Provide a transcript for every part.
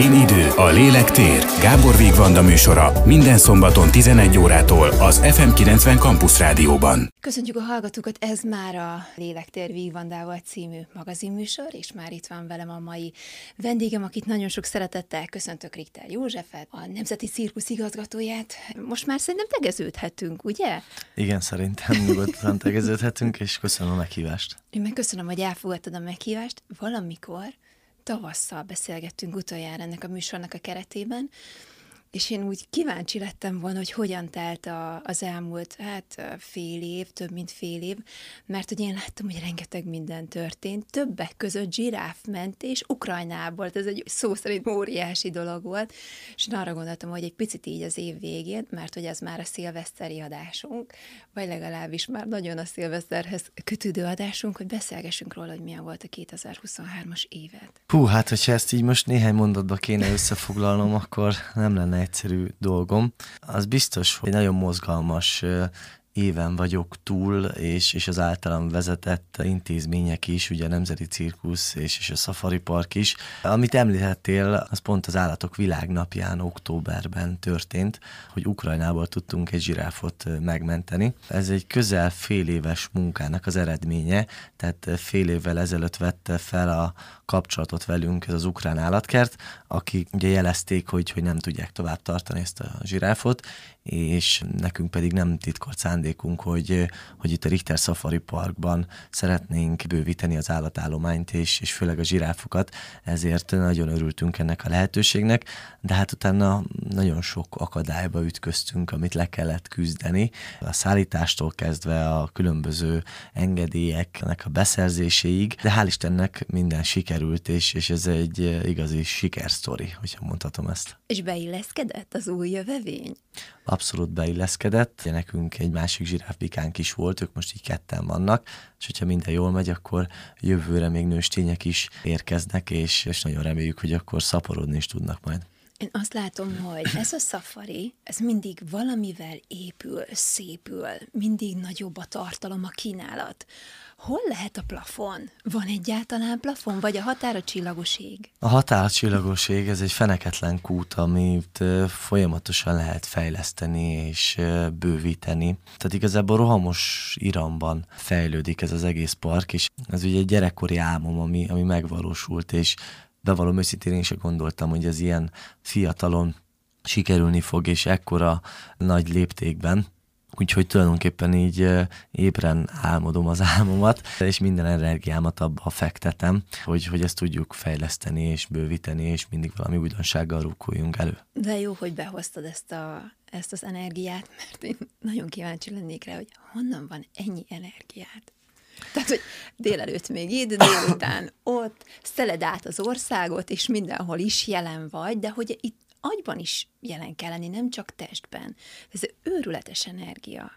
Én idő, a lélek tér. Gábor Vigvanda műsora minden szombaton 11 órától az FM90 Campus Rádióban. Köszöntjük a hallgatókat, ez már a Lélektér Vigvandával című magazinműsor, és már itt van velem a mai vendégem, akit nagyon sok szeretettel köszöntök Richter Józsefet, a Nemzeti Cirkusz igazgatóját. Most már szerintem tegeződhetünk, ugye? Igen, szerintem nyugodtan tegeződhetünk, és köszönöm a meghívást. Én meg köszönöm, hogy elfogadtad a meghívást. Valamikor tavasszal beszélgettünk utoljára ennek a műsornak a keretében, és én úgy kíváncsi lettem volna, hogy hogyan telt a, az elmúlt, hát fél év, több mint fél év, mert hogy én láttam, hogy rengeteg minden történt, többek között zsiráfmentés Ukrajnából, ez egy szó szerint óriási dolog volt, és én arra gondoltam, hogy egy picit így az év végén, mert hogy ez már a szilveszteri adásunk, vagy legalábbis már nagyon a szilveszterhez kötődő adásunk, hogy beszélgessünk róla, hogy milyen volt a 2023-as évet. Hú, hát hogyha ezt így most néhány mondatba kéne összefoglalnom, akkor nem lenne egyszerű dolgom. Az biztos, hogy nagyon mozgalmas éven vagyok túl, és, és az általam vezetett intézmények is, ugye a Nemzeti Cirkusz és, és a Safari Park is. Amit említettél, az pont az Állatok Világnapján októberben történt, hogy Ukrajnából tudtunk egy zsiráfot megmenteni. Ez egy közel fél éves munkának az eredménye, tehát fél évvel ezelőtt vette fel a kapcsolatot velünk ez az ukrán állatkert, akik ugye jelezték, hogy, hogy nem tudják tovább tartani ezt a zsiráfot, és nekünk pedig nem titkolt szándékunk, hogy, hogy itt a Richter Safari Parkban szeretnénk bővíteni az állatállományt, és, és főleg a zsiráfokat, ezért nagyon örültünk ennek a lehetőségnek, de hát utána nagyon sok akadályba ütköztünk, amit le kellett küzdeni, a szállítástól kezdve a különböző engedélyeknek a beszerzéséig, de hál' Istennek minden sikerült, és, és ez egy igazi sikersztori, hogyha mondhatom ezt. És beilleszkedett az új jövevény? abszolút beilleszkedett. Nekünk egy másik zsiráfbikánk is volt, ők most így ketten vannak, és hogyha minden jól megy, akkor jövőre még nőstények is érkeznek, és, és nagyon reméljük, hogy akkor szaporodni is tudnak majd. Én azt látom, hogy ez a safari, ez mindig valamivel épül, szépül, mindig nagyobb a tartalom, a kínálat. Hol lehet a plafon? Van egyáltalán plafon, vagy a határ a csillagoség? A határ a csillagoség, ez egy feneketlen kút, amit folyamatosan lehet fejleszteni és bővíteni. Tehát igazából rohamos iramban fejlődik ez az egész park, és ez ugye egy gyerekkori álmom, ami, ami megvalósult, és bevallom őszintén én sem gondoltam, hogy ez ilyen fiatalon sikerülni fog, és ekkora nagy léptékben. Úgyhogy tulajdonképpen így ébren álmodom az álmomat, és minden energiámat abba fektetem, hogy, hogy ezt tudjuk fejleszteni és bővíteni, és mindig valami újdonsággal rúkoljunk elő. De jó, hogy behoztad ezt, a, ezt az energiát, mert én nagyon kíváncsi lennék rá, hogy honnan van ennyi energiát. Tehát, hogy délelőtt még itt, délután ott, szeled át az országot, és mindenhol is jelen vagy, de hogy itt agyban is jelen kell lenni, nem csak testben. Ez őrületes energia.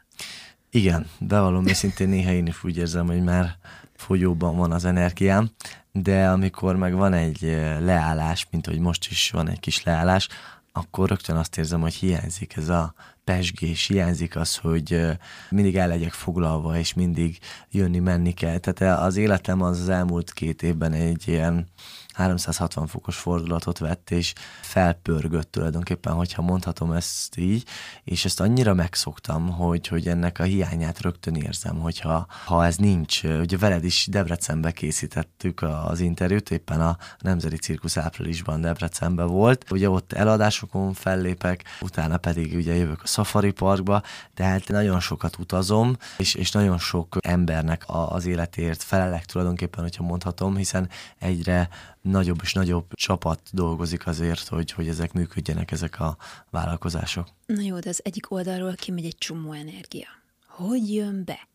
Igen, bevallom őszintén néha én is úgy érzem, hogy már fogyóban van az energiám, de amikor meg van egy eh, leállás, mint hogy most is van egy kis leállás, akkor rögtön azt érzem, hogy hiányzik ez a pesgés, hiányzik az, hogy mindig el legyek foglalva, és mindig jönni-menni kell. Tehát az életem az, az elmúlt két évben egy ilyen 360 fokos fordulatot vett, és felpörgött tulajdonképpen, hogyha mondhatom ezt így, és ezt annyira megszoktam, hogy, hogy ennek a hiányát rögtön érzem, hogyha ha ez nincs. Ugye veled is Debrecenbe készítettük az interjút, éppen a Nemzeti Cirkusz áprilisban Debrecenbe volt. Ugye ott eladásokon fellépek, utána pedig ugye jövök a Safari Parkba, tehát nagyon sokat utazom, és, és nagyon sok embernek az életért felelek tulajdonképpen, hogyha mondhatom, hiszen egyre nagyobb és nagyobb csapat dolgozik azért, hogy, hogy ezek működjenek, ezek a vállalkozások. Na jó, de az egyik oldalról kimegy egy csomó energia. Hogy jön be?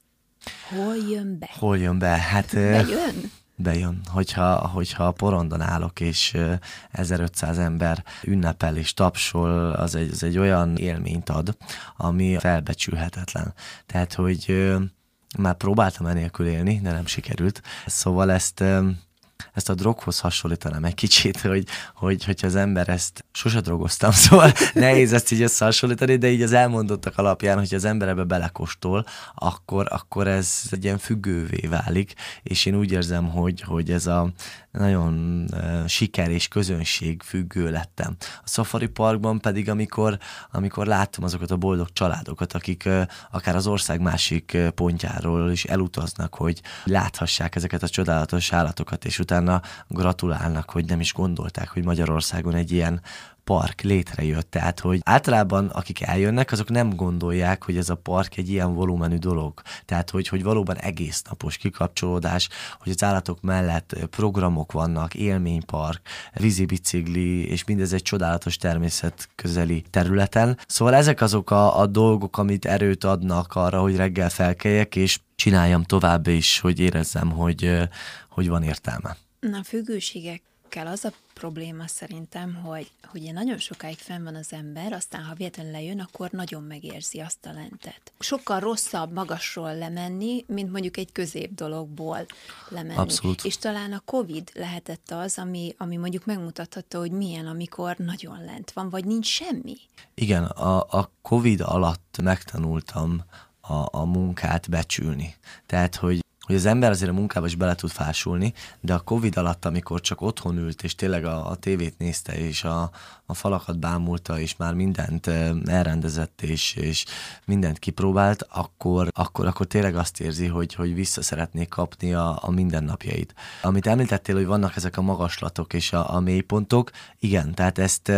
Hol jön be? Hol jön be? Hát... Bejön? bejön. Hogyha, hogyha a porondon állok, és 1500 ember ünnepel és tapsol, az egy, az egy olyan élményt ad, ami felbecsülhetetlen. Tehát, hogy már próbáltam enélkül élni, de nem sikerült. Szóval ezt ezt a droghoz hasonlítanám egy kicsit, hogy, hogy hogyha az ember ezt sose drogoztam, szóval nehéz ezt így összehasonlítani, de így az elmondottak alapján, hogy az ember ebbe belekostol, akkor, akkor ez egy ilyen függővé válik, és én úgy érzem, hogy, hogy ez a nagyon siker és közönség függő lettem. A Safari Parkban pedig, amikor, amikor láttam azokat a boldog családokat, akik akár az ország másik pontjáról is elutaznak, hogy láthassák ezeket a csodálatos állatokat, és utána gratulálnak, hogy nem is gondolták, hogy Magyarországon egy ilyen park létrejött. Tehát, hogy általában akik eljönnek, azok nem gondolják, hogy ez a park egy ilyen volumenű dolog. Tehát, hogy, hogy valóban egész napos kikapcsolódás, hogy az állatok mellett programok vannak, élménypark, vízibicikli, és mindez egy csodálatos természet közeli területen. Szóval ezek azok a, a dolgok, amit erőt adnak arra, hogy reggel felkeljek, és csináljam tovább is, hogy érezzem, hogy, hogy van értelme. Na, függőségek kell az a probléma szerintem, hogy, hogy nagyon sokáig fenn van az ember, aztán ha véletlenül lejön, akkor nagyon megérzi azt a lentet. Sokkal rosszabb magasról lemenni, mint mondjuk egy közép dologból lemenni. Abszolút. És talán a Covid lehetett az, ami, ami mondjuk megmutathatta, hogy milyen, amikor nagyon lent van, vagy nincs semmi. Igen, a, a Covid alatt megtanultam a, a munkát becsülni. Tehát, hogy hogy az ember azért a munkába is bele tud fásulni, de a Covid alatt, amikor csak otthon ült, és tényleg a, a tévét nézte, és a, a falakat bámulta, és már mindent elrendezett, és, és mindent kipróbált, akkor, akkor, akkor tényleg azt érzi, hogy, hogy vissza szeretnék kapni a, a mindennapjait. Amit említettél, hogy vannak ezek a magaslatok és a, a mélypontok, igen, tehát ezt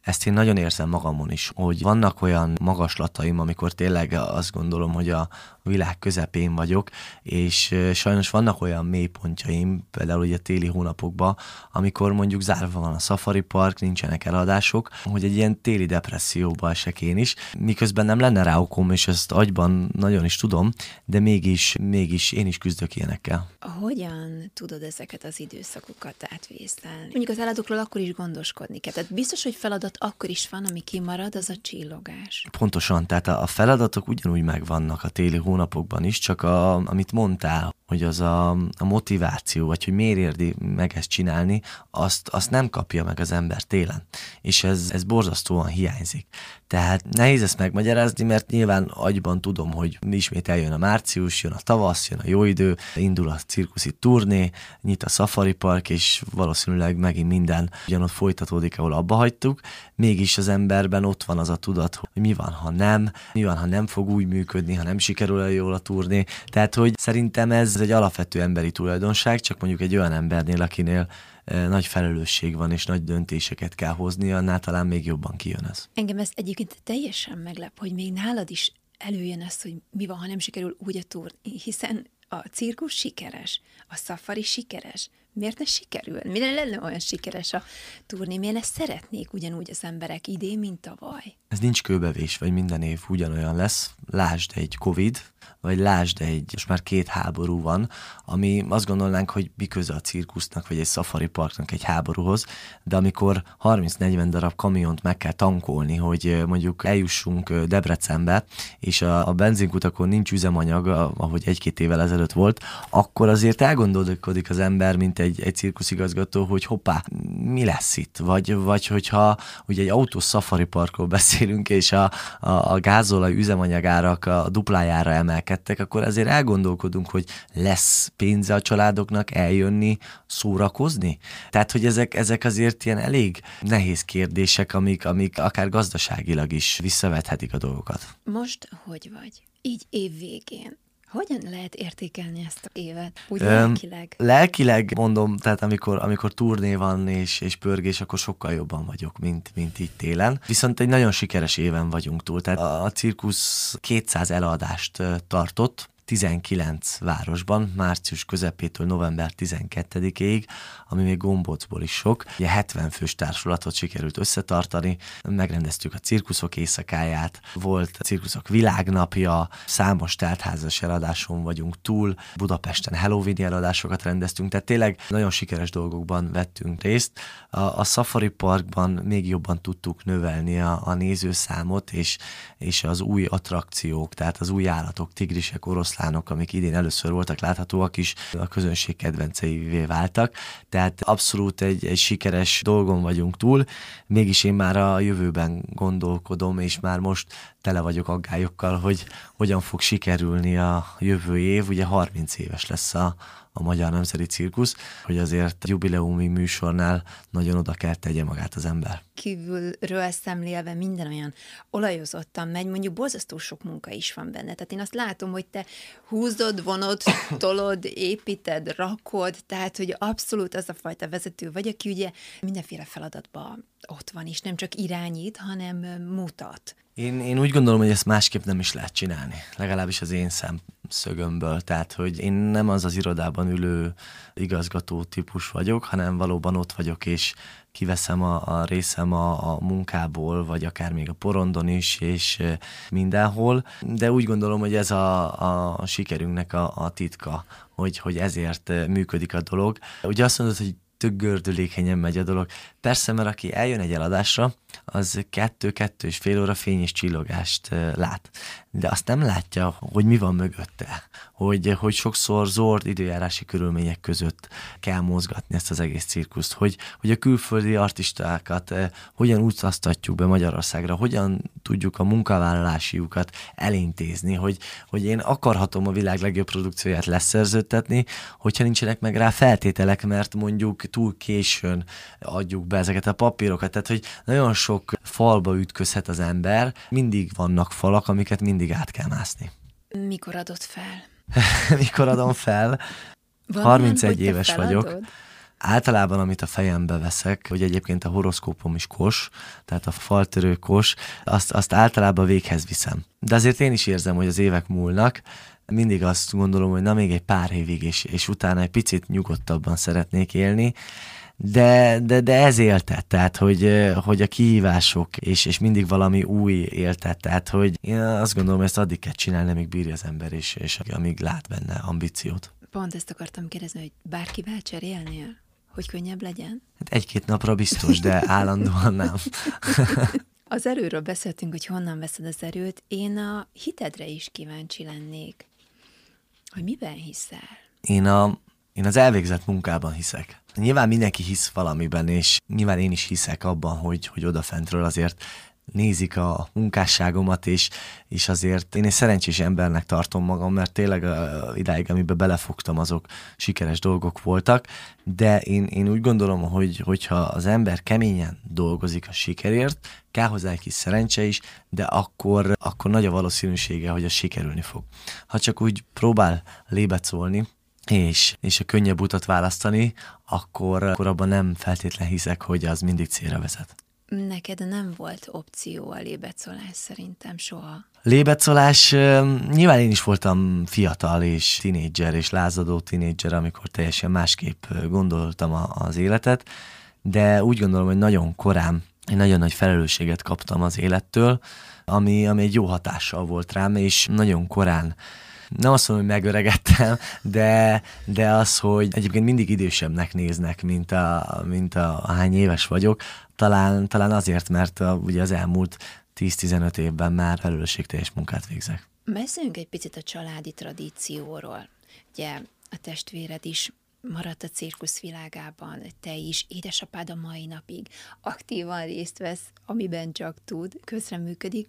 ezt én nagyon érzem magamon is, hogy vannak olyan magaslataim, amikor tényleg azt gondolom, hogy a világ közepén vagyok, és sajnos vannak olyan mélypontjaim, például ugye téli hónapokban, amikor mondjuk zárva van a safari park, nincsenek eladások, hogy egy ilyen téli depresszióba esek én is, miközben nem lenne rá okom, és ezt agyban nagyon is tudom, de mégis, mégis én is küzdök ilyenekkel. Hogyan tudod ezeket az időszakokat átvészelni? Mondjuk az állatokról akkor is gondoskodni kell. Tehát biztos, hogy feladat akkor is van, ami kimarad, az a csillogás. Pontosan, tehát a feladatok ugyanúgy megvannak a téli hónapokban is, csak a, amit mondtál, hogy az a, a motiváció, vagy hogy miért érdi meg ezt csinálni, azt, azt nem kapja meg az ember télen. És ez, ez borzasztóan hiányzik. Tehát nehéz ezt megmagyarázni, mert nyilván agyban tudom, hogy ismét eljön a március, jön a tavasz, jön a jó idő, indul a cirkuszi turné, nyit a safari park, és valószínűleg megint minden ugyanott folytatódik, ahol abba hagytuk. Mégis az emberben ott van az a tudat, hogy mi van, ha nem, mi van, ha nem fog úgy működni, ha nem sikerül el jól a turné. Tehát, hogy szerintem ez egy alapvető emberi tulajdonság, csak mondjuk egy olyan embernél, akinél nagy felelősség van, és nagy döntéseket kell hozni, annál talán még jobban kijön ez. Engem ez egyébként teljesen meglep, hogy még nálad is előjön ez, hogy mi van, ha nem sikerül úgy a túr, hiszen a cirkus sikeres, a szafari sikeres, miért ne sikerül? Miért lenne olyan sikeres a turné? Miért ne szeretnék ugyanúgy az emberek idén, mint tavaly? Ez nincs kőbevés, vagy minden év ugyanolyan lesz. Lásd egy Covid, vagy lásd egy, most már két háború van, ami azt gondolnánk, hogy mi a cirkusznak, vagy egy safari parknak egy háborúhoz, de amikor 30-40 darab kamiont meg kell tankolni, hogy mondjuk eljussunk Debrecenbe, és a, a benzinkutakon nincs üzemanyag, ahogy egy-két évvel ezelőtt volt, akkor azért elgondolkodik az ember, mint egy, egy cirkuszigazgató, hogy hoppá, mi lesz itt? Vagy, vagy hogyha ugye egy autós safari parkról beszélünk, és a, a, a gázolaj üzemanyagárak a duplájára emelkedtek, akkor azért elgondolkodunk, hogy lesz pénze a családoknak eljönni, szórakozni? Tehát, hogy ezek, ezek azért ilyen elég nehéz kérdések, amik, amik akár gazdaságilag is visszavethetik a dolgokat. Most hogy vagy? Így év végén. Hogyan lehet értékelni ezt a évet? Úgy lelkileg? Lelkileg mondom, tehát amikor, amikor turné van és, és pörgés, akkor sokkal jobban vagyok, mint, mint itt télen. Viszont egy nagyon sikeres éven vagyunk túl. Tehát a, a cirkusz 200 eladást tartott, 19 városban, március közepétől november 12-ig, ami még gombócból is sok. Ugye 70 fős társulatot sikerült összetartani, megrendeztük a cirkuszok éjszakáját, volt a cirkuszok világnapja, számos teltházas eladáson vagyunk túl, Budapesten Halloween eladásokat rendeztünk, tehát tényleg nagyon sikeres dolgokban vettünk részt. A, a Safari Parkban még jobban tudtuk növelni a, a nézőszámot, és, és az új attrakciók, tehát az új állatok, tigrisek, oroszlán, oroszlánok, amik idén először voltak láthatóak is, a közönség kedvenceivé váltak. Tehát abszolút egy, egy sikeres dolgon vagyunk túl, mégis én már a jövőben gondolkodom, és már most tele vagyok aggályokkal, hogy hogyan fog sikerülni a jövő év. Ugye 30 éves lesz a, a Magyar Nemzeti Cirkusz, hogy azért jubileumi műsornál nagyon oda kell tegye magát az ember. Kívülről szemlélve minden olyan olajozottan megy, mondjuk borzasztó sok munka is van benne. Tehát én azt látom, hogy te húzod, vonod, tolod, építed, rakod, tehát hogy abszolút az a fajta vezető vagy, aki ugye mindenféle feladatban ott van, és nem csak irányít, hanem mutat. Én, én úgy gondolom, hogy ezt másképp nem is lehet csinálni, legalábbis az én szemszögömből. Tehát, hogy én nem az az irodában ülő igazgató típus vagyok, hanem valóban ott vagyok, és kiveszem a, a részem a, a munkából, vagy akár még a porondon is, és mindenhol. De úgy gondolom, hogy ez a, a sikerünknek a, a titka, hogy, hogy ezért működik a dolog. Ugye azt mondod, hogy tök gördülékenyen megy a dolog. Persze, mert aki eljön egy eladásra, az kettő-kettő és fél óra fény és csillogást lát. De azt nem látja, hogy mi van mögötte. Hogy, hogy sokszor zord időjárási körülmények között kell mozgatni ezt az egész cirkuszt. Hogy, hogy a külföldi artistákat hogyan utaztatjuk be Magyarországra, hogyan tudjuk a munkavállalásiukat elintézni, hogy, hogy én akarhatom a világ legjobb produkcióját leszerződtetni, hogyha nincsenek meg rá feltételek, mert mondjuk túl későn adjuk be ezeket a papírokat. Tehát, hogy nagyon sok falba ütközhet az ember, mindig vannak falak, amiket mindig át kell mászni. Mikor adott fel? Mikor adom fel? Van 31 olyan, éves vagyok. Általában, amit a fejembe veszek, hogy egyébként a horoszkópom is kos, tehát a faltörő kos, azt, azt általában véghez viszem. De azért én is érzem, hogy az évek múlnak, mindig azt gondolom, hogy na még egy pár évig, és, és utána egy picit nyugodtabban szeretnék élni, de, de, de ez éltet, tehát hogy, hogy a kihívások, és, és mindig valami új éltet, tehát hogy én azt gondolom, ezt addig kell csinálni, amíg bírja az ember, és, és amíg lát benne ambíciót. Pont ezt akartam kérdezni, hogy bárkivel cserélnél? Hogy könnyebb legyen? Hát egy-két napra biztos, de állandóan nem. az erőről beszéltünk, hogy honnan veszed az erőt. Én a hitedre is kíváncsi lennék. Hogy miben hiszel? Én, a, én az elvégzett munkában hiszek. Nyilván mindenki hisz valamiben, és nyilván én is hiszek abban, hogy, hogy odafentről azért nézik a munkásságomat, és, és azért én egy szerencsés embernek tartom magam, mert tényleg a, idáig, amiben belefogtam, azok sikeres dolgok voltak, de én, én úgy gondolom, hogy, hogyha az ember keményen dolgozik a sikerért, kell hozzá egy kis szerencse is, de akkor, akkor nagy a valószínűsége, hogy a sikerülni fog. Ha csak úgy próbál lébecolni, és, és a könnyebb utat választani, akkor, akkor abban nem feltétlen hiszek, hogy az mindig célra vezet. Neked nem volt opció a lébecolás szerintem soha. Lébecolás, nyilván én is voltam fiatal és tinédzser és lázadó tinédzser, amikor teljesen másképp gondoltam az életet, de úgy gondolom, hogy nagyon korán egy nagyon nagy felelősséget kaptam az élettől, ami, ami egy jó hatással volt rám, és nagyon korán nem azt mondom, hogy megöregettem, de, de az, hogy egyébként mindig idősebbnek néznek, mint a, mint a, hány éves vagyok, talán, talán azért, mert a, ugye az elmúlt 10-15 évben már felelősségteljes munkát végzek. Beszéljünk egy picit a családi tradícióról. Ugye a testvéred is maradt a cirkusz világában, te is, édesapád a mai napig aktívan részt vesz, amiben csak tud, közreműködik.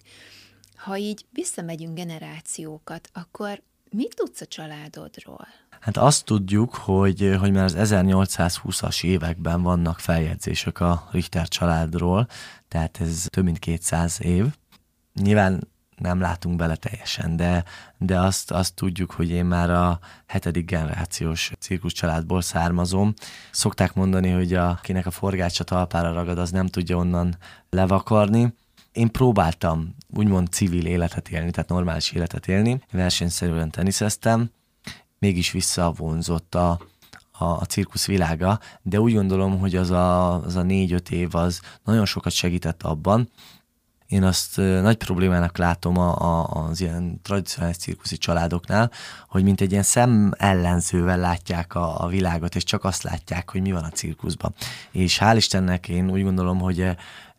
Ha így visszamegyünk generációkat, akkor mit tudsz a családodról? Hát azt tudjuk, hogy, hogy már az 1820-as években vannak feljegyzések a Richter családról, tehát ez több mint 200 év. Nyilván nem látunk bele teljesen, de, de azt, azt tudjuk, hogy én már a hetedik generációs cirkusz családból származom. Szokták mondani, hogy akinek a forgácsa talpára ragad, az nem tudja onnan levakarni. Én próbáltam úgymond civil életet élni, tehát normális életet élni. Versenyszerűen teniszeztem, mégis visszavonzott a, a, a cirkusz világa, de úgy gondolom, hogy az a, az a négy-öt év az nagyon sokat segített abban, én azt nagy problémának látom a, a, az ilyen tradicionális cirkuszi családoknál, hogy mint egy ilyen szem ellenzővel látják a, a világot, és csak azt látják, hogy mi van a cirkuszban. És hál' Istennek én úgy gondolom, hogy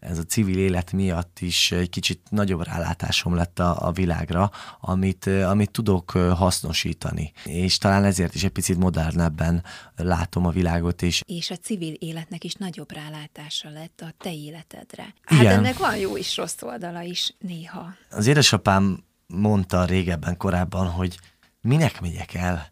ez a civil élet miatt is egy kicsit nagyobb rálátásom lett a, a világra, amit, amit tudok hasznosítani. És talán ezért is egy picit modernebben látom a világot is. És a civil életnek is nagyobb rálátása lett a te életedre. Hát Igen. ennek van jó és rossz oldala is néha. Az édesapám mondta régebben, korábban, hogy minek megyek el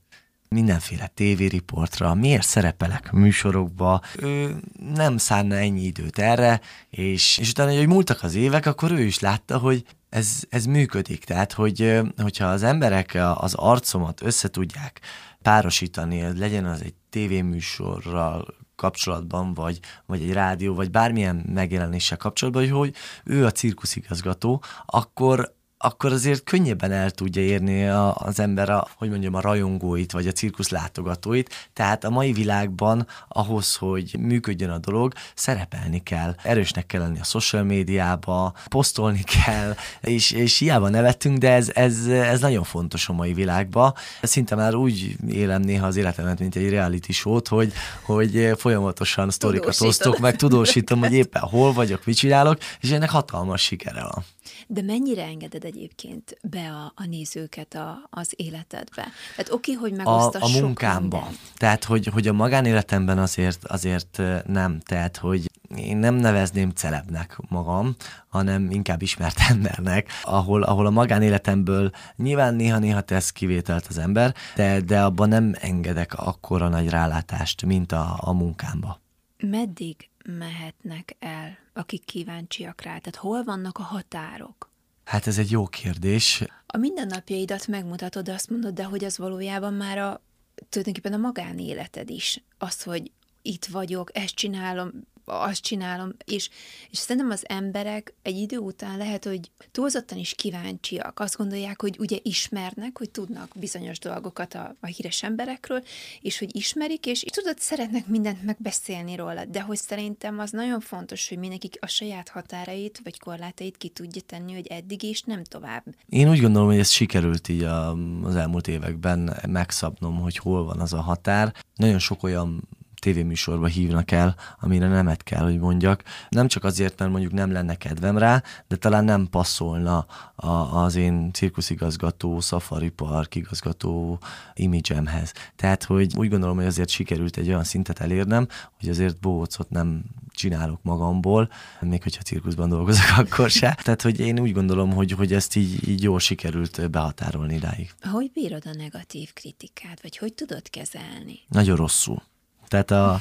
mindenféle tévériportra, miért szerepelek műsorokba, ő nem szánna ennyi időt erre, és, és utána, hogy múltak az évek, akkor ő is látta, hogy ez, ez működik. Tehát, hogy, hogyha az emberek az arcomat összetudják párosítani, legyen az egy tévéműsorral kapcsolatban, vagy, vagy egy rádió, vagy bármilyen megjelenéssel kapcsolatban, hogy, hogy ő a cirkuszigazgató, akkor, akkor azért könnyebben el tudja érni a, az ember a, hogy mondjam, a rajongóit, vagy a cirkusz látogatóit. Tehát a mai világban ahhoz, hogy működjön a dolog, szerepelni kell. Erősnek kell lenni a social médiába, posztolni kell, és, és hiába nevettünk, de ez, ez, ez nagyon fontos a mai világban. Szinte már úgy élem néha az életemet, mint egy reality show hogy, hogy folyamatosan sztorikat osztok, meg tudósítom, hogy éppen hol vagyok, mit csinálok, és ennek hatalmas sikere van. De mennyire engeded egyébként be a, a nézőket a, az életedbe? Tehát oké, hogy megosztass A, a munkámba. Tehát, hogy, hogy a magánéletemben azért, azért nem. Tehát, hogy én nem nevezném celebnek magam, hanem inkább ismert embernek, ahol, ahol a magánéletemből nyilván néha-néha tesz kivételt az ember, de, de abban nem engedek akkora nagy rálátást, mint a, a munkámba. Meddig mehetnek el, akik kíváncsiak rá? Tehát hol vannak a határok? Hát ez egy jó kérdés. A mindennapjaidat megmutatod, azt mondod, de hogy az valójában már a tulajdonképpen a magánéleted is. Az, hogy itt vagyok, ezt csinálom, azt csinálom, és, és szerintem az emberek egy idő után lehet, hogy túlzottan is kíváncsiak, azt gondolják, hogy ugye ismernek, hogy tudnak bizonyos dolgokat a, a híres emberekről, és hogy ismerik, és, és tudod, szeretnek mindent megbeszélni róla, de hogy szerintem az nagyon fontos, hogy mindenki a saját határait vagy korlátait ki tudja tenni, hogy eddig és nem tovább. Én úgy gondolom, hogy ez sikerült így a, az elmúlt években megszabnom, hogy hol van az a határ. Nagyon sok olyan tévéműsorba hívnak el, amire nemet kell, hogy mondjak. Nem csak azért, mert mondjuk nem lenne kedvem rá, de talán nem passzolna a, az én cirkuszigazgató, safari park igazgató imidzsemhez. Tehát, hogy úgy gondolom, hogy azért sikerült egy olyan szintet elérnem, hogy azért bócot nem csinálok magamból, még hogyha cirkuszban dolgozok, akkor se. Tehát, hogy én úgy gondolom, hogy, hogy ezt így, így jól sikerült behatárolni idáig. Hogy bírod a negatív kritikát, vagy hogy tudod kezelni? Nagyon rosszul. Tehát a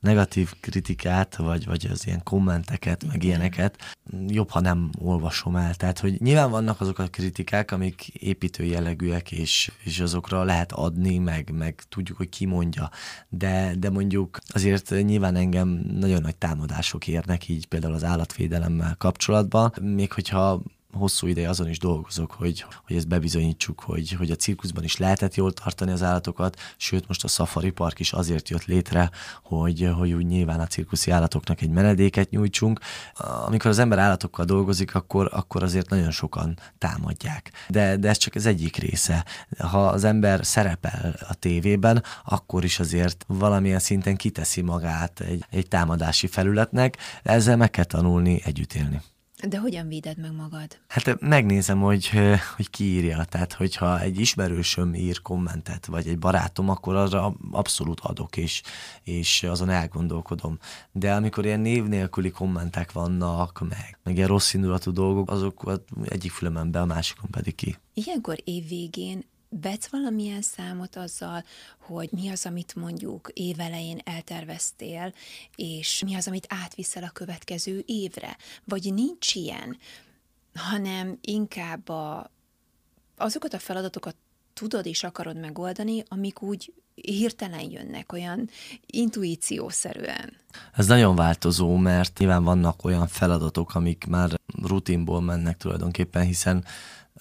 negatív kritikát, vagy, vagy az ilyen kommenteket, meg ilyeneket jobb, ha nem olvasom el. Tehát, hogy nyilván vannak azok a kritikák, amik építő jellegűek, és, és azokra lehet adni, meg, meg tudjuk, hogy ki mondja. De, de mondjuk azért nyilván engem nagyon nagy támadások érnek, így például az állatvédelemmel kapcsolatban, még hogyha hosszú ideje azon is dolgozok, hogy, hogy ezt bebizonyítsuk, hogy, hogy a cirkuszban is lehetett jól tartani az állatokat, sőt most a Safari Park is azért jött létre, hogy, hogy úgy nyilván a cirkuszi állatoknak egy menedéket nyújtsunk. Amikor az ember állatokkal dolgozik, akkor, akkor azért nagyon sokan támadják. De, de ez csak az egyik része. Ha az ember szerepel a tévében, akkor is azért valamilyen szinten kiteszi magát egy, egy támadási felületnek, ezzel meg kell tanulni együtt élni. De hogyan véded meg magad? Hát megnézem, hogy, hogy ki írja. Tehát, hogyha egy ismerősöm ír kommentet, vagy egy barátom, akkor arra abszolút adok, és, és azon elgondolkodom. De amikor ilyen név nélküli kommentek vannak, meg, meg ilyen rossz indulatú dolgok, azok egyik fülemen be, a másikon pedig ki. Ilyenkor évvégén vetsz valamilyen számot azzal, hogy mi az, amit mondjuk évelején elterveztél, és mi az, amit átviszel a következő évre? Vagy nincs ilyen, hanem inkább a, azokat a feladatokat tudod és akarod megoldani, amik úgy hirtelen jönnek, olyan intuíciószerűen. Ez nagyon változó, mert nyilván vannak olyan feladatok, amik már rutinból mennek tulajdonképpen, hiszen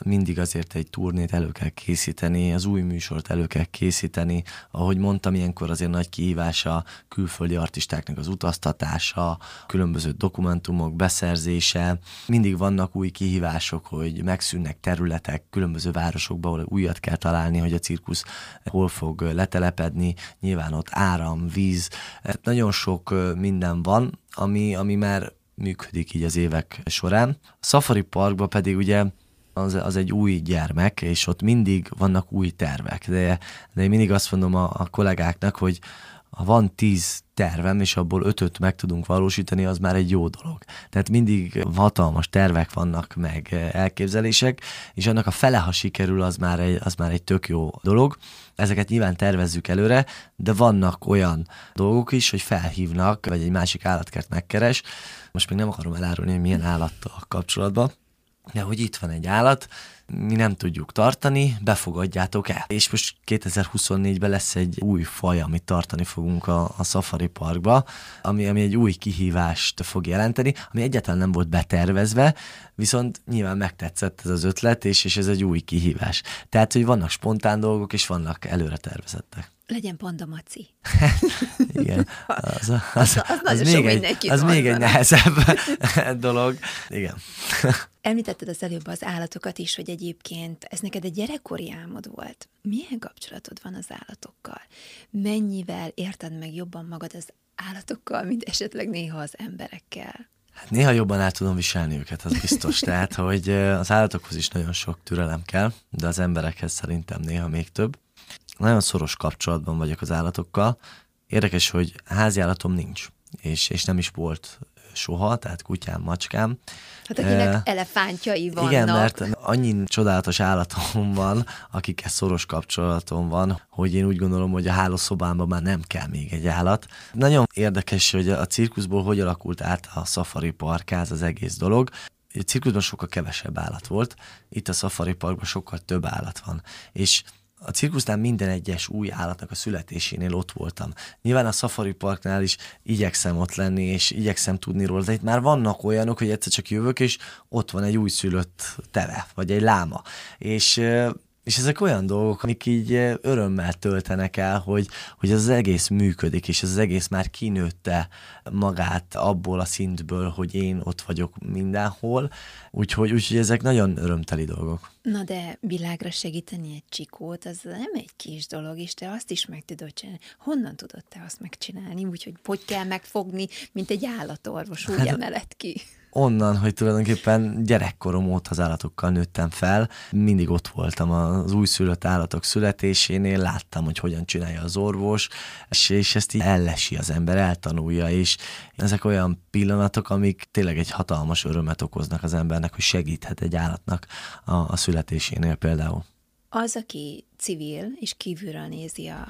mindig azért egy turnét elő kell készíteni, az új műsort elő kell készíteni. Ahogy mondtam, ilyenkor azért nagy kihívás a külföldi artistáknak az utaztatása, különböző dokumentumok beszerzése. Mindig vannak új kihívások, hogy megszűnnek területek különböző városokban, ahol újat kell találni, hogy a cirkusz hol fog letelepedni. Nyilván ott áram, víz, nagyon sok minden van, ami, ami már működik így az évek során. A Safari Parkban pedig ugye az, az egy új gyermek, és ott mindig vannak új tervek. De, de én mindig azt mondom a, a kollégáknak, hogy ha van tíz tervem, és abból ötöt meg tudunk valósítani, az már egy jó dolog. Tehát mindig hatalmas tervek vannak, meg elképzelések, és annak a fele, ha sikerül, az már egy, az már egy tök jó dolog. Ezeket nyilván tervezzük előre, de vannak olyan dolgok is, hogy felhívnak, vagy egy másik állatkert megkeres. Most még nem akarom elárulni, hogy milyen állattal kapcsolatban, de hogy itt van egy állat, mi nem tudjuk tartani, befogadjátok el. És most 2024-ben lesz egy új faj, amit tartani fogunk a, a Safari Parkba, ami, ami egy új kihívást fog jelenteni, ami egyáltalán nem volt betervezve, viszont nyilván megtetszett ez az ötlet, és, és ez egy új kihívás. Tehát, hogy vannak spontán dolgok, és vannak előre tervezettek. Legyen panda maci. Igen. Az, az, az, az, az, még, egy, az még egy nehezebb dolog. Igen. Említetted az előbb az állatokat is, hogy egyébként ez neked egy gyerekkori álmod volt. Milyen kapcsolatod van az állatokkal? Mennyivel érted meg jobban magad az állatokkal, mint esetleg néha az emberekkel? Hát néha jobban át tudom viselni őket, az biztos. Tehát, hogy az állatokhoz is nagyon sok türelem kell, de az emberekhez szerintem néha még több. Nagyon szoros kapcsolatban vagyok az állatokkal. Érdekes, hogy háziállatom nincs, és, és nem is volt soha, tehát kutyám, macskám. Hát akinek uh, elefántjai vannak. Igen, mert annyi csodálatos állatom van, akikkel szoros kapcsolatom van, hogy én úgy gondolom, hogy a hálószobámban már nem kell még egy állat. Nagyon érdekes, hogy a cirkuszból hogy alakult át a safari parkáz az egész dolog. A cirkuszban sokkal kevesebb állat volt, itt a safari parkban sokkal több állat van. És a cirkusznál minden egyes új állatnak a születésénél ott voltam. Nyilván a Safari Parknál is igyekszem ott lenni, és igyekszem tudni róla, de itt már vannak olyanok, hogy egyszer csak jövök, és ott van egy újszülött teve, vagy egy láma. És és ezek olyan dolgok, amik így örömmel töltenek el, hogy, hogy az egész működik, és az egész már kinőtte magát abból a szintből, hogy én ott vagyok mindenhol. Úgyhogy, úgyhogy ezek nagyon örömteli dolgok. Na de világra segíteni egy csikót, az nem egy kis dolog, és te azt is meg tudod csinálni. Honnan tudod te azt megcsinálni? Úgyhogy hogy kell megfogni, mint egy állatorvos, úgy hát, emelet ki? onnan, hogy tulajdonképpen gyerekkorom óta az állatokkal nőttem fel, mindig ott voltam az újszülött állatok születésénél, láttam, hogy hogyan csinálja az orvos, és, és ezt így ellesi az ember, eltanulja, és ezek olyan pillanatok, amik tényleg egy hatalmas örömet okoznak az embernek, hogy segíthet egy állatnak a, a születésénél például. Az, aki civil és kívülről nézi a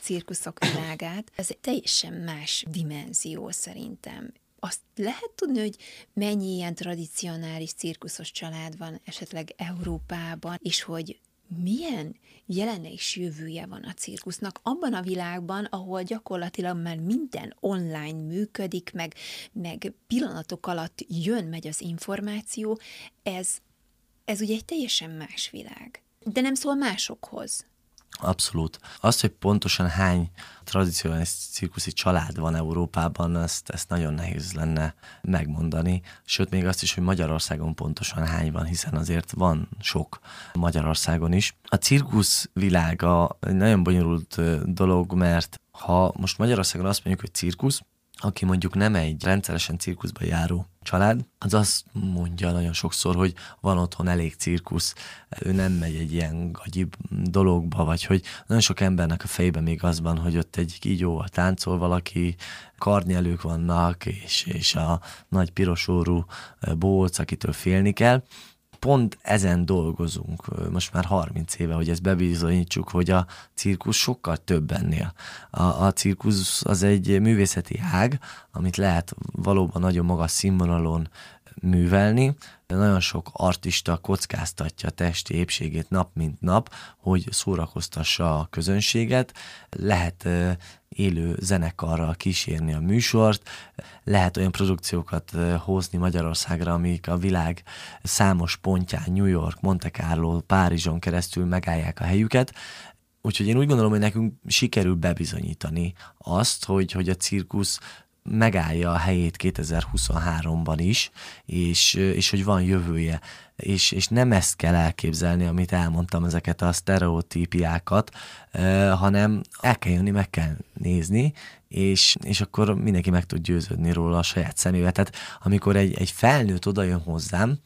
cirkuszok világát, ez egy teljesen más dimenzió szerintem azt lehet tudni, hogy mennyi ilyen tradicionális cirkuszos család van esetleg Európában, és hogy milyen jelene és jövője van a cirkusznak abban a világban, ahol gyakorlatilag már minden online működik, meg, meg pillanatok alatt jön, megy az információ, ez, ez ugye egy teljesen más világ. De nem szól másokhoz. Abszolút. Azt, hogy pontosan hány tradicionális cirkuszi család van Európában, ezt, ezt nagyon nehéz lenne megmondani. Sőt, még azt is, hogy Magyarországon pontosan hány van, hiszen azért van sok Magyarországon is. A cirkusz világa egy nagyon bonyolult dolog, mert ha most Magyarországon azt mondjuk, hogy cirkusz, aki mondjuk nem egy rendszeresen cirkuszba járó család, az azt mondja nagyon sokszor, hogy van otthon elég cirkusz, ő nem megy egy ilyen gagyi dologba, vagy hogy nagyon sok embernek a fejében még az van, hogy ott egy kígyóval táncol valaki, karnyelők vannak, és, és a nagy pirosórú bóc, akitől félni kell, pont ezen dolgozunk most már 30 éve, hogy ezt bebizonyítsuk, hogy a cirkusz sokkal több ennél. A, a cirkusz az egy művészeti ág, amit lehet valóban nagyon magas színvonalon művelni, de nagyon sok artista kockáztatja a testi épségét nap mint nap, hogy szórakoztassa a közönséget. Lehet élő zenekarral kísérni a műsort, lehet olyan produkciókat hozni Magyarországra, amik a világ számos pontján, New York, Monte Carlo, Párizson keresztül megállják a helyüket, Úgyhogy én úgy gondolom, hogy nekünk sikerül bebizonyítani azt, hogy, hogy a cirkusz megállja a helyét 2023-ban is, és, és hogy van jövője. És, és nem ezt kell elképzelni, amit elmondtam, ezeket a sztereotípiákat, hanem el kell jönni, meg kell nézni, és, és akkor mindenki meg tud győződni róla a saját szemével. Tehát amikor egy, egy felnőtt oda jön hozzám,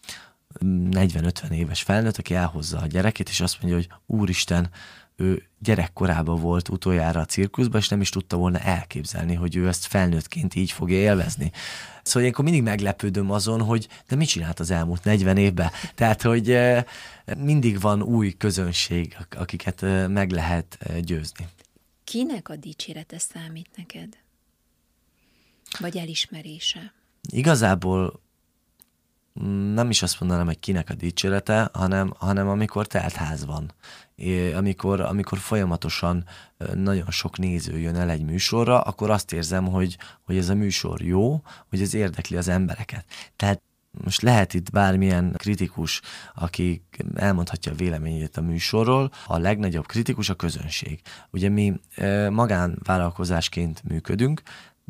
40-50 éves felnőtt, aki elhozza a gyerekét, és azt mondja, hogy úristen, ő gyerekkorában volt utoljára a cirkuszban, és nem is tudta volna elképzelni, hogy ő ezt felnőttként így fogja élvezni. Szóval ilyenkor mindig meglepődöm azon, hogy de mit csinált az elmúlt 40 évben? Tehát, hogy mindig van új közönség, akiket meg lehet eh, győzni. Kinek a dicsérete számít neked? Vagy elismerése? Igazából nem is azt mondanám, hogy kinek a dicsérete, hanem, hanem amikor ház van. É, amikor, amikor folyamatosan nagyon sok néző jön el egy műsorra, akkor azt érzem, hogy, hogy ez a műsor jó, hogy ez érdekli az embereket. Tehát most lehet itt bármilyen kritikus, aki elmondhatja a véleményét a műsorról, a legnagyobb kritikus a közönség. Ugye mi magánvállalkozásként működünk,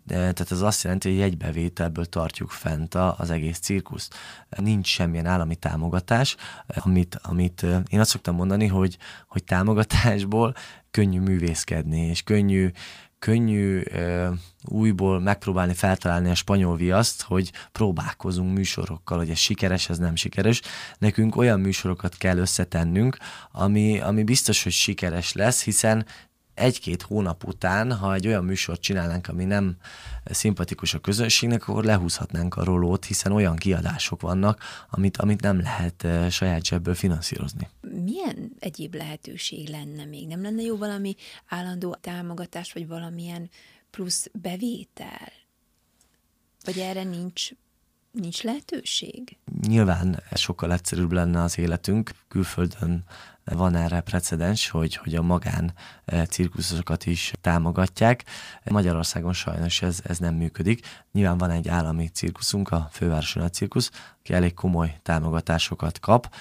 tehát ez azt jelenti, hogy jegybevételből tartjuk fent az egész cirkuszt. Nincs semmilyen állami támogatás, amit, amit én azt szoktam mondani, hogy, hogy támogatásból könnyű művészkedni, és könnyű, könnyű uh, újból megpróbálni feltalálni a spanyol viaszt, hogy próbálkozunk műsorokkal, hogy ez sikeres, ez nem sikeres. Nekünk olyan műsorokat kell összetennünk, ami, ami biztos, hogy sikeres lesz, hiszen egy-két hónap után, ha egy olyan műsort csinálnánk, ami nem szimpatikus a közönségnek, akkor lehúzhatnánk a rolót, hiszen olyan kiadások vannak, amit, amit nem lehet eh, saját zsebből finanszírozni. Milyen egyéb lehetőség lenne még? Nem lenne jó valami állandó támogatás, vagy valamilyen plusz bevétel? Vagy erre nincs nincs lehetőség? Nyilván sokkal egyszerűbb lenne az életünk. Külföldön van erre precedens, hogy, hogy a magán e, cirkuszokat is támogatják. Magyarországon sajnos ez, ez nem működik. Nyilván van egy állami cirkuszunk, a Fővárosi Nagy Cirkusz, aki elég komoly támogatásokat kap.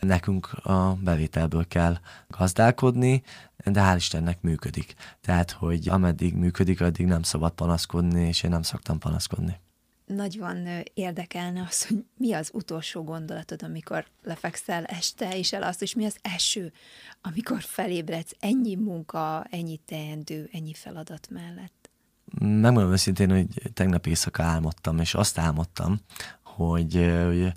Nekünk a bevételből kell gazdálkodni, de hál' Istennek működik. Tehát, hogy ameddig működik, addig nem szabad panaszkodni, és én nem szoktam panaszkodni nagyon érdekelne az, hogy mi az utolsó gondolatod, amikor lefekszel este, és el azt, és mi az eső, amikor felébredsz ennyi munka, ennyi teendő, ennyi feladat mellett. Megmondom őszintén, hogy tegnap éjszaka álmodtam, és azt álmodtam, hogy, hogy,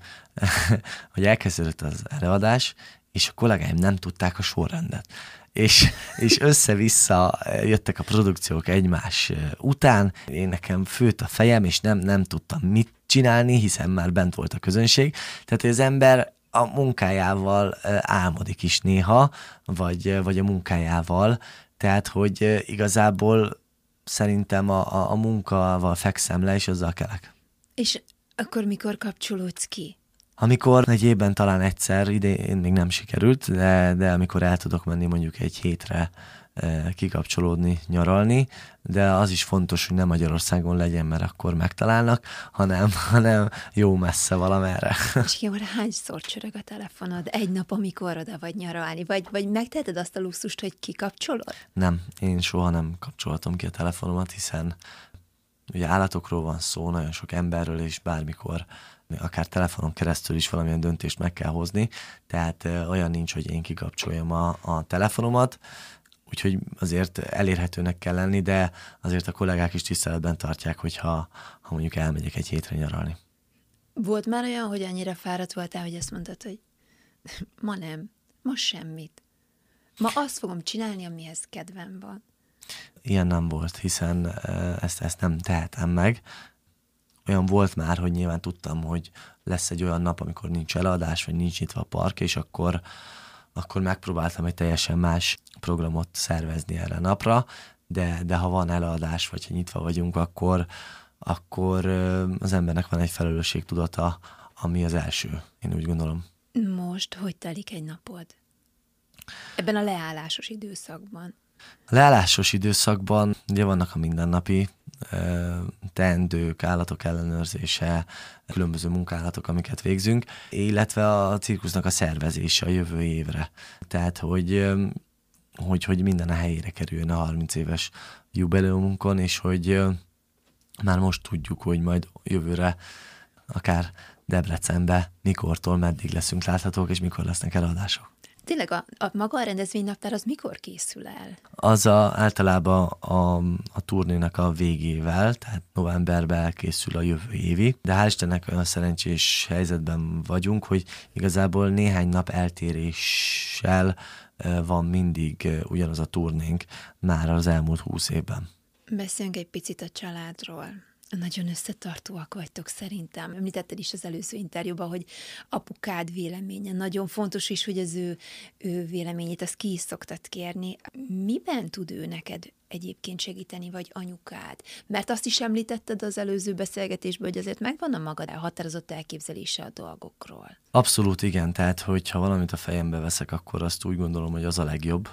hogy elkezdődött az előadás, és a kollégáim nem tudták a sorrendet és, és össze-vissza jöttek a produkciók egymás után. Én nekem főtt a fejem, és nem, nem tudtam mit csinálni, hiszen már bent volt a közönség. Tehát az ember a munkájával álmodik is néha, vagy, vagy a munkájával, tehát hogy igazából szerintem a, a, a munkával fekszem le, és azzal kelek. És akkor mikor kapcsolódsz ki? Amikor egy évben talán egyszer, idén még nem sikerült, de, de amikor el tudok menni mondjuk egy hétre e, kikapcsolódni, nyaralni, de az is fontos, hogy nem Magyarországon legyen, mert akkor megtalálnak, hanem, hanem jó messze valamerre. És Jóra, hányszor csörög a telefonod egy nap, amikor oda vagy nyaralni? Vagy, vagy megteheted azt a luxust, hogy kikapcsolod? Nem, én soha nem kapcsoltam ki a telefonomat, hiszen ugye állatokról van szó, nagyon sok emberről, és bármikor akár telefonon keresztül is valamilyen döntést meg kell hozni, tehát olyan nincs, hogy én kikapcsoljam a, a telefonomat, úgyhogy azért elérhetőnek kell lenni, de azért a kollégák is tiszteletben tartják, hogyha ha mondjuk elmegyek egy hétre nyaralni. Volt már olyan, hogy annyira fáradt voltál, hogy azt mondtad, hogy ma nem, ma semmit. Ma azt fogom csinálni, amihez kedvem van. Ilyen nem volt, hiszen ezt, ezt nem tehetem meg olyan volt már, hogy nyilván tudtam, hogy lesz egy olyan nap, amikor nincs eladás, vagy nincs nyitva a park, és akkor, akkor megpróbáltam egy teljesen más programot szervezni erre a napra, de, de ha van eladás, vagy ha nyitva vagyunk, akkor, akkor az embernek van egy felelősségtudata, ami az első, én úgy gondolom. Most hogy telik egy napod? Ebben a leállásos időszakban. A leállásos időszakban ugye vannak a mindennapi teendők, állatok ellenőrzése, különböző munkálatok, amiket végzünk, illetve a cirkusznak a szervezése a jövő évre. Tehát, hogy, hogy, hogy minden a helyére kerüljön a 30 éves jubileumunkon, és hogy már most tudjuk, hogy majd jövőre akár Debrecenbe mikortól meddig leszünk láthatók, és mikor lesznek eladások. Tényleg a, a maga a rendezvénynaptár az mikor készül el? Az a, általában a, a turnénak a végével, tehát novemberben elkészül a jövő évi, de hál' Istennek olyan szerencsés helyzetben vagyunk, hogy igazából néhány nap eltéréssel van mindig ugyanaz a turnénk már az elmúlt húsz évben. Beszéljünk egy picit a családról. Nagyon összetartóak vagytok szerintem. Említetted is az előző interjúban, hogy apukád véleménye nagyon fontos is, hogy az ő, ő véleményét, azt ki is szoktad kérni. Miben tud ő neked egyébként segíteni, vagy anyukád? Mert azt is említetted az előző beszélgetésben, hogy azért megvan a magad határozott elképzelése a dolgokról. Abszolút igen, tehát hogyha valamit a fejembe veszek, akkor azt úgy gondolom, hogy az a legjobb.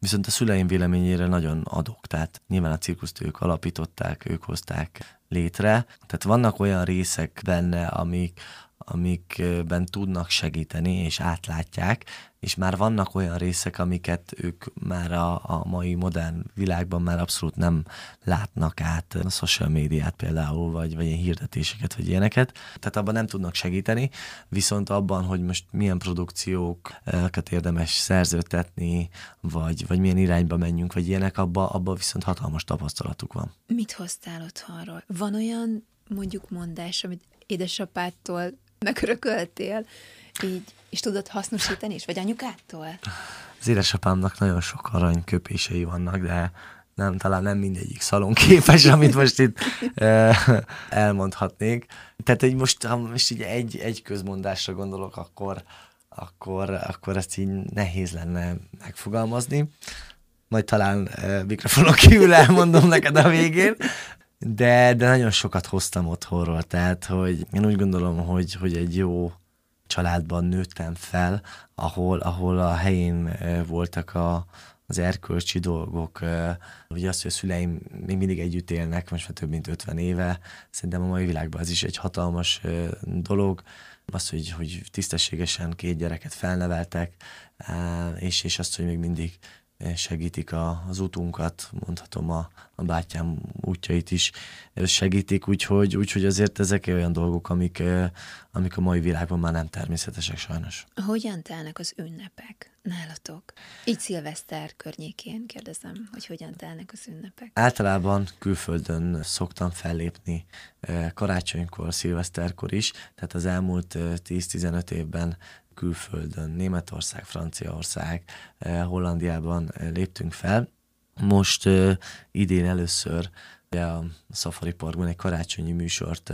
Viszont a szüleim véleményére nagyon adok, tehát nyilván a cirkuszt ők alapították, ők hozták létre. Tehát vannak olyan részek benne, amik, amikben tudnak segíteni és átlátják, és már vannak olyan részek, amiket ők már a, a mai modern világban már abszolút nem látnak át, a social médiát például, vagy, vagy ilyen hirdetéseket, vagy ilyeneket. Tehát abban nem tudnak segíteni, viszont abban, hogy most milyen produkciókat érdemes szerzőtetni, vagy, vagy milyen irányba menjünk, vagy ilyenek, abban abba viszont hatalmas tapasztalatuk van. Mit hoztál otthonról? Van olyan mondjuk mondás, amit édesapától megörököltél, így, és tudod hasznosítani is, vagy anyukától? Az édesapámnak nagyon sok arany köpései vannak, de nem, talán nem mindegyik szalon képes, amit most itt elmondhatnék. Tehát, hogy most, ha most így egy, egy közmondásra gondolok, akkor, akkor, akkor ezt így nehéz lenne megfogalmazni. Majd talán mikrofonon kívül elmondom neked a végén, de, de nagyon sokat hoztam otthonról, tehát hogy én úgy gondolom, hogy, hogy egy jó családban nőttem fel, ahol, ahol a helyén voltak a, az erkölcsi dolgok, ugye az, hogy a szüleim még mindig együtt élnek, most már több mint 50 éve, szerintem a mai világban ez is egy hatalmas dolog, az, hogy, hogy tisztességesen két gyereket felneveltek, és, és azt, hogy még mindig segítik a, az utunkat, mondhatom a, a bátyám útjait is segítik, úgyhogy, úgyhogy azért ezek olyan dolgok, amik, amik a mai világban már nem természetesek sajnos. Hogyan telnek az ünnepek nálatok? Így szilveszter környékén kérdezem, hogy hogyan telnek az ünnepek? Általában külföldön szoktam fellépni karácsonykor, szilveszterkor is, tehát az elmúlt 10-15 évben külföldön, Németország, Franciaország, eh, Hollandiában eh, léptünk fel. Most eh, idén először a Safari Parkban egy karácsonyi műsort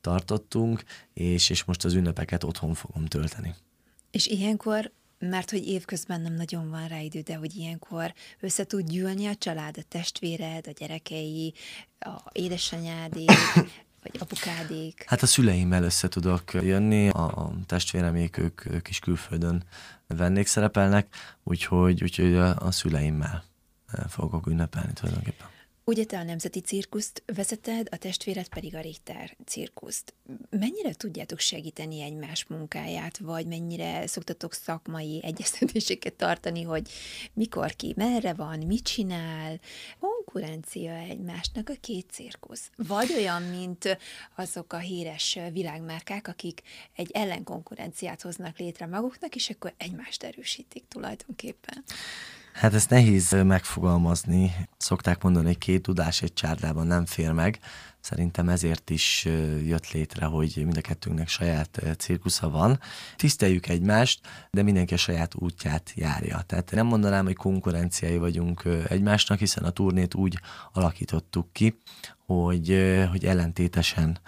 tartottunk, és, és most az ünnepeket otthon fogom tölteni. És ilyenkor mert hogy évközben nem nagyon van rá idő, de hogy ilyenkor össze tud gyűlni a család, a testvéred, a gyerekei, a édesanyádék, vagy apukádék? Hát a szüleimmel össze tudok jönni, a testvéremék, ők, ők is külföldön vendégszerepelnek, úgyhogy, úgyhogy a, a szüleimmel fogok ünnepelni tulajdonképpen. Ugye te a Nemzeti Cirkuszt vezeted, a testvéred pedig a Richter Cirkuszt. Mennyire tudjátok segíteni egymás munkáját, vagy mennyire szoktatok szakmai egyeztetéseket tartani, hogy mikor ki merre van, mit csinál? Konkurencia egymásnak a két cirkusz. Vagy olyan, mint azok a híres világmárkák, akik egy ellenkonkurenciát hoznak létre maguknak, és akkor egymást erősítik tulajdonképpen. Hát ezt nehéz megfogalmazni. Szokták mondani, hogy két tudás egy csárdában nem fér meg. Szerintem ezért is jött létre, hogy mind a kettőnknek saját cirkusza van. Tiszteljük egymást, de mindenki a saját útját járja. Tehát nem mondanám, hogy konkurenciái vagyunk egymásnak, hiszen a turnét úgy alakítottuk ki, hogy, hogy ellentétesen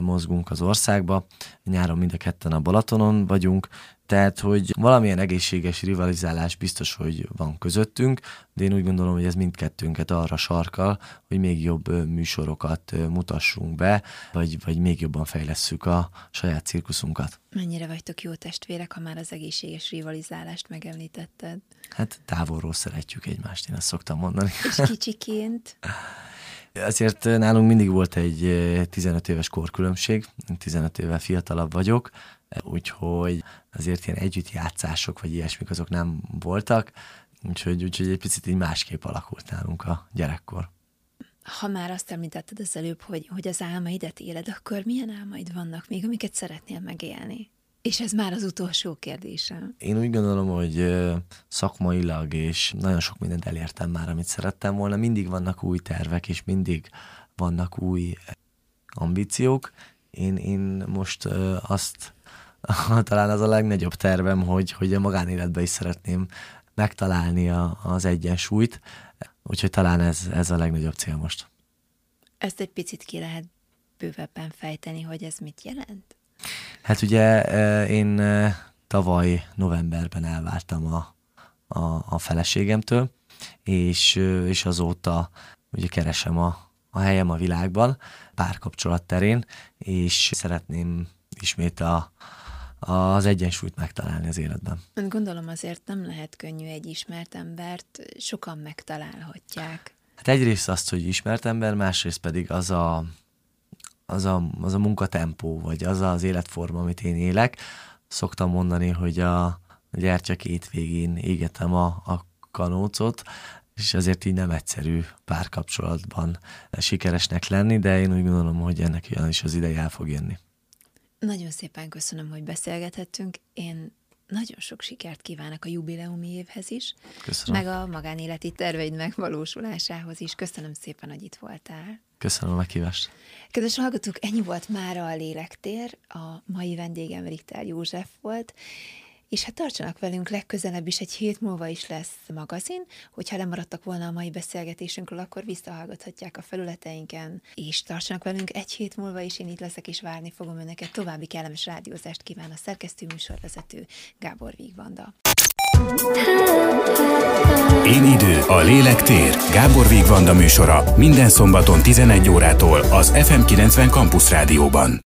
mozgunk az országba. Nyáron mind a ketten a Balatonon vagyunk, tehát, hogy valamilyen egészséges rivalizálás biztos, hogy van közöttünk, de én úgy gondolom, hogy ez mindkettőnket arra sarkal, hogy még jobb műsorokat mutassunk be, vagy, vagy még jobban fejlesszük a saját cirkuszunkat. Mennyire vagytok jó testvérek, ha már az egészséges rivalizálást megemlítetted? Hát távolról szeretjük egymást, én azt szoktam mondani. És kicsiként? Azért nálunk mindig volt egy 15 éves korkülönbség, 15 évvel fiatalabb vagyok, úgyhogy azért ilyen együttjátszások vagy ilyesmik azok nem voltak, úgyhogy, úgyhogy egy picit így másképp alakult nálunk a gyerekkor. ha már azt említetted az előbb, hogy, hogy az álmaidet éled, akkor milyen álmaid vannak még, amiket szeretnél megélni? És ez már az utolsó kérdésem. Én úgy gondolom, hogy szakmailag és nagyon sok mindent elértem már, amit szerettem volna. Mindig vannak új tervek, és mindig vannak új ambíciók. Én, én most azt talán az a legnagyobb tervem, hogy, hogy a magánéletben is szeretném megtalálni a, az egyensúlyt, úgyhogy talán ez, ez a legnagyobb cél most. Ezt egy picit ki lehet bővebben fejteni, hogy ez mit jelent? Hát ugye én tavaly novemberben elváltam a, a, a feleségemtől, és, és azóta ugye keresem a, a helyem a világban, párkapcsolat terén, és szeretném ismét a, az egyensúlyt megtalálni az életben. Gondolom azért nem lehet könnyű egy ismert embert, sokan megtalálhatják. Hát egyrészt azt, hogy ismert ember, másrészt pedig az a, az a, az a munkatempó, vagy az az életforma, amit én élek. Szoktam mondani, hogy a gyertya két végén égetem a, a kanócot, és azért így nem egyszerű párkapcsolatban sikeresnek lenni, de én úgy gondolom, hogy ennek is az ideje el fog jönni. Nagyon szépen köszönöm, hogy beszélgethettünk. Én nagyon sok sikert kívánok a jubileumi évhez is, Köszönöm. meg a magánéleti terveid megvalósulásához is. Köszönöm szépen, hogy itt voltál. Köszönöm a meghívást. Kedves hallgatók, ennyi volt már a Lélektér. A mai vendégem Richter József volt, és hát tartsanak velünk legközelebb is, egy hét múlva is lesz magazin. Hogyha lemaradtak volna a mai beszélgetésünkről, akkor visszahallgathatják a felületeinken, és tartsanak velünk egy hét múlva is, én itt leszek, és várni fogom önöket. További kellemes rádiózást kíván a szerkesztő műsorvezető Gábor Vígvanda. Én idő, a lélek tér. Gábor Vígvanda műsora minden szombaton 11 órától az FM90 Campus Rádióban.